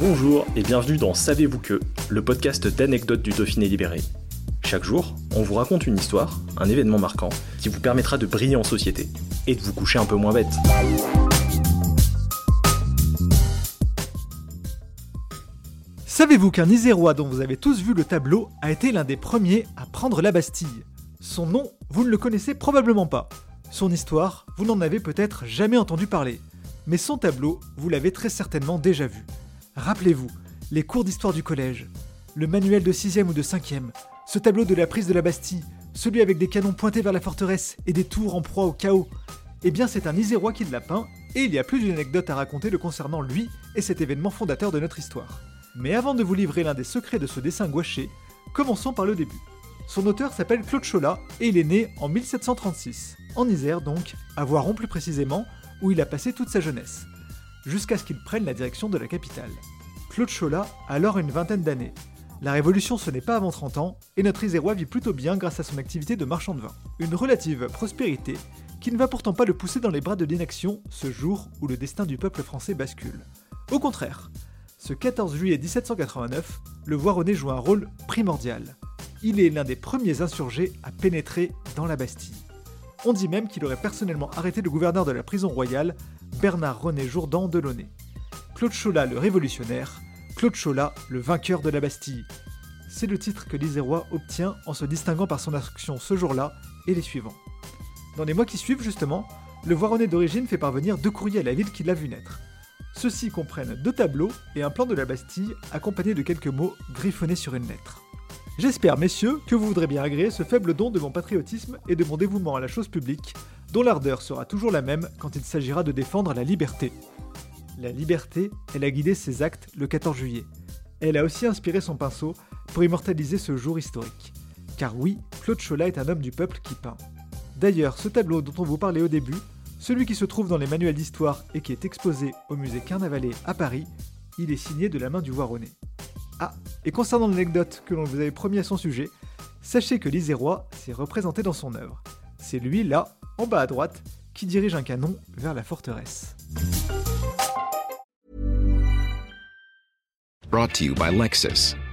Bonjour et bienvenue dans Savez-vous que, le podcast d'anecdotes du Dauphiné libéré. Chaque jour, on vous raconte une histoire, un événement marquant, qui vous permettra de briller en société et de vous coucher un peu moins bête. Savez-vous qu'un Isérois dont vous avez tous vu le tableau a été l'un des premiers à prendre la Bastille? Son nom, vous ne le connaissez probablement pas. Son histoire, vous n'en avez peut-être jamais entendu parler. Mais son tableau, vous l'avez très certainement déjà vu. Rappelez-vous, les cours d'histoire du collège, le manuel de 6 ou de 5 ce tableau de la prise de la Bastille, celui avec des canons pointés vers la forteresse et des tours en proie au chaos. Eh bien, c'est un Isérois qui l'a peint, et il y a plus d'une anecdote à raconter le concernant lui et cet événement fondateur de notre histoire. Mais avant de vous livrer l'un des secrets de ce dessin gouaché, commençons par le début. Son auteur s'appelle Claude Cholat et il est né en 1736, en Isère donc, à Voiron plus précisément, où il a passé toute sa jeunesse, jusqu'à ce qu'il prenne la direction de la capitale. Claude Cholat a alors une vingtaine d'années. La révolution ce n'est pas avant 30 ans, et notre Isérois vit plutôt bien grâce à son activité de marchand de vin. Une relative prospérité qui ne va pourtant pas le pousser dans les bras de l'inaction ce jour où le destin du peuple français bascule. Au contraire, ce 14 juillet 1789, le Voironnais joue un rôle primordial. Il est l'un des premiers insurgés à pénétrer dans la Bastille. On dit même qu'il aurait personnellement arrêté le gouverneur de la prison royale, Bernard René Jourdan de Launay. Claude Cholat le révolutionnaire, Claude Cholat le vainqueur de la Bastille. C'est le titre que l'Isérois obtient en se distinguant par son action ce jour-là et les suivants. Dans les mois qui suivent, justement, le Voironnais d'origine fait parvenir deux courriers à la ville qui l'a vu naître. Ceux-ci comprennent deux tableaux et un plan de la Bastille accompagné de quelques mots griffonnés sur une lettre. J'espère, messieurs, que vous voudrez bien agréer ce faible don de mon patriotisme et de mon dévouement à la chose publique, dont l'ardeur sera toujours la même quand il s'agira de défendre la liberté. La liberté, elle a guidé ses actes le 14 juillet. Elle a aussi inspiré son pinceau pour immortaliser ce jour historique. Car oui, Claude Cholat est un homme du peuple qui peint. D'ailleurs, ce tableau dont on vous parlait au début, celui qui se trouve dans les manuels d'histoire et qui est exposé au musée Carnavalet à Paris, il est signé de la main du Voironnais. Ah, et concernant l'anecdote que l'on vous avait promis à son sujet, sachez que l'Isérois s'est représenté dans son œuvre. C'est lui, là, en bas à droite, qui dirige un canon vers la forteresse.